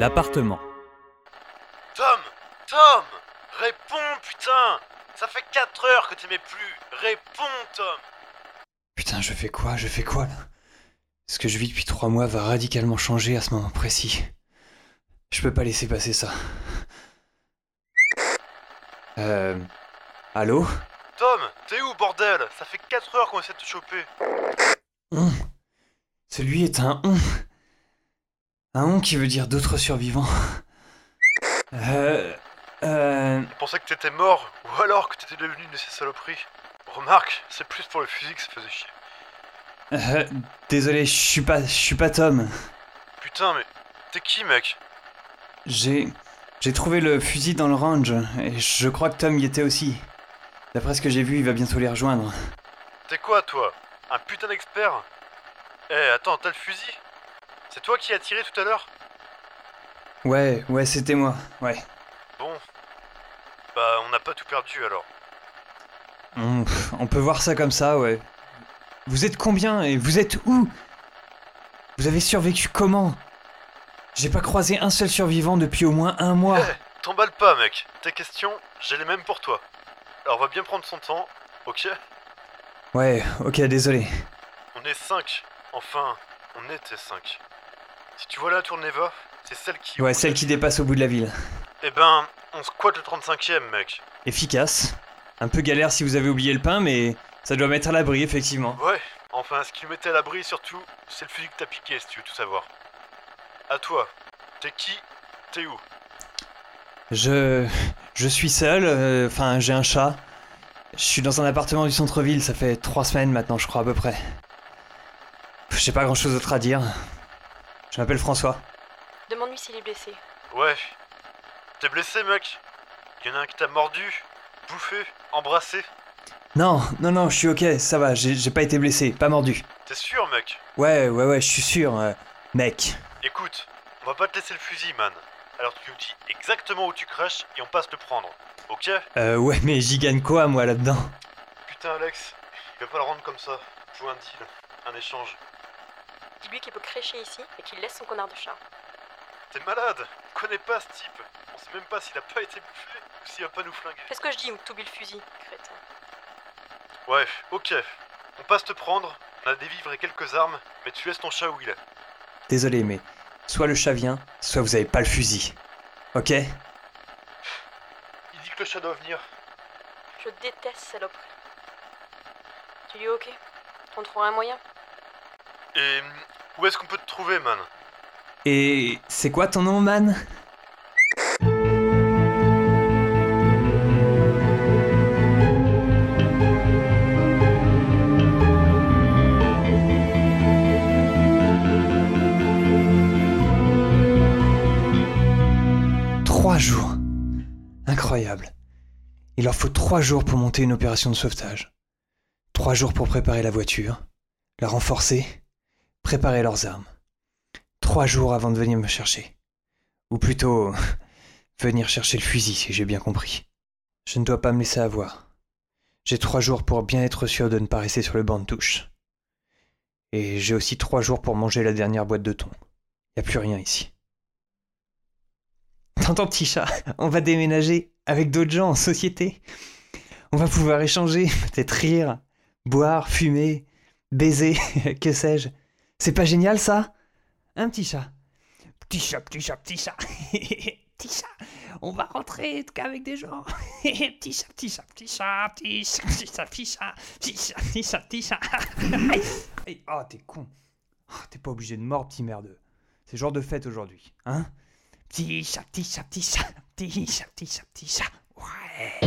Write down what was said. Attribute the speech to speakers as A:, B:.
A: l'appartement.
B: Tom Tom Réponds, putain Ça fait 4 heures que t'aimais plus Réponds, Tom
C: Putain, je fais quoi Je fais quoi là? Ce que je vis depuis trois mois va radicalement changer à ce moment précis. Je peux pas laisser passer ça. Euh. Allô?
B: Tom, t'es où, bordel? Ça fait 4 heures qu'on essaie de te choper.
C: On. Celui est un on. Un on qui veut dire d'autres survivants. Euh. Euh.
B: Je pensais que t'étais mort, ou alors que t'étais devenu une de ces saloperies. Remarque, c'est plus pour le fusil que ça faisait chier.
C: euh, désolé, je suis pas. Je suis pas Tom.
B: Putain, mais t'es qui, mec?
C: J'ai. J'ai trouvé le fusil dans le range, et je crois que Tom y était aussi. D'après ce que j'ai vu, il va bientôt les rejoindre.
B: T'es quoi, toi? Un putain d'expert? Eh, attends, t'as le fusil? C'est toi qui as tiré tout à l'heure
C: Ouais, ouais, c'était moi, ouais.
B: Bon. Bah, on n'a pas tout perdu alors.
C: On, on peut voir ça comme ça, ouais. Vous êtes combien et vous êtes où? Vous avez survécu comment? J'ai pas croisé un seul survivant depuis au moins un mois.
B: Eh, t'emballe pas, mec. Tes questions, j'ai les mêmes pour toi. Alors, on va bien prendre son temps, ok?
C: Ouais, ok, désolé.
B: On est 5. Enfin, on était 5. Si tu vois la tour Neva, c'est celle qui...
C: Ouais, celle qui dépasse au bout de la ville.
B: Eh ben, on squatte le 35ème, mec.
C: Efficace. Un peu galère si vous avez oublié le pain, mais ça doit mettre à l'abri, effectivement.
B: Ouais, enfin, ce qui me mettait à l'abri, surtout, c'est le fusil que t'as piqué, si tu veux tout savoir. À toi. T'es qui? T'es où?
C: Je. Je suis seul, euh, enfin, j'ai un chat. Je suis dans un appartement du centre-ville, ça fait trois semaines maintenant, je crois, à peu près. J'ai pas grand chose d'autre à dire. Je m'appelle François.
D: Demande-lui s'il est blessé.
B: Ouais. T'es blessé, mec Y'en a un qui t'a mordu, bouffé, embrassé.
C: Non, non, non, je suis ok, ça va, j'ai pas été blessé, pas mordu.
B: T'es sûr, mec?
C: Ouais, ouais, ouais, je suis sûr, euh, mec.
B: Écoute, on va pas te laisser le fusil, man. Alors tu nous dis exactement où tu craches et on passe le prendre. Ok?
C: Euh, ouais, mais j'y gagne quoi, moi, là-dedans?
B: Putain, Alex, il va pas le rendre comme ça. Joue un deal, un échange.
D: Dis-lui qu'il peut crécher ici et qu'il laisse son connard de chat.
B: T'es malade On connaît pas ce type. On sait même pas s'il a pas été bouffé ou s'il va pas nous flinguer.
D: Fais ce que je dis ou t'oublies le fusil, crétin.
B: Ouais, ok. On passe te prendre, on a des vivres et quelques armes, mais tu laisses ton chat où il est.
C: Désolé, mais soit le chat vient, soit vous avez pas le fusil. Ok?
B: Il dit que le chat doit venir.
D: Je déteste saloperie. Tu dis ok? On trouvera un moyen?
B: Et où est-ce qu'on peut te trouver, man?
C: Et c'est quoi ton nom, man? Trois jours. Incroyable. Il leur faut trois jours pour monter une opération de sauvetage. Trois jours pour préparer la voiture, la renforcer, préparer leurs armes. Trois jours avant de venir me chercher. Ou plutôt, venir chercher le fusil, si j'ai bien compris. Je ne dois pas me laisser avoir. J'ai trois jours pour bien être sûr de ne pas rester sur le banc de touche. Et j'ai aussi trois jours pour manger la dernière boîte de thon. Y a plus rien ici. T'entends, petit chat? On va déménager avec d'autres gens en société. On va pouvoir échanger, peut-être rire, boire, fumer, baiser, que sais-je. C'est pas génial ça Un petit chat. Petit chat, petit chat, petit chat. petit chat, on va rentrer qu'avec des gens. petit chat, petit chat, petit chat, petit chat, petit chat, petit chat, petit chat, petit chat, petit oh, t'es con. T'es pas obligé de mordre, petit merdeux. C'est genre de fête aujourd'hui, hein Petit chat, petit chat, petit chat, petit chat, petit chat, petit chat. Ouais.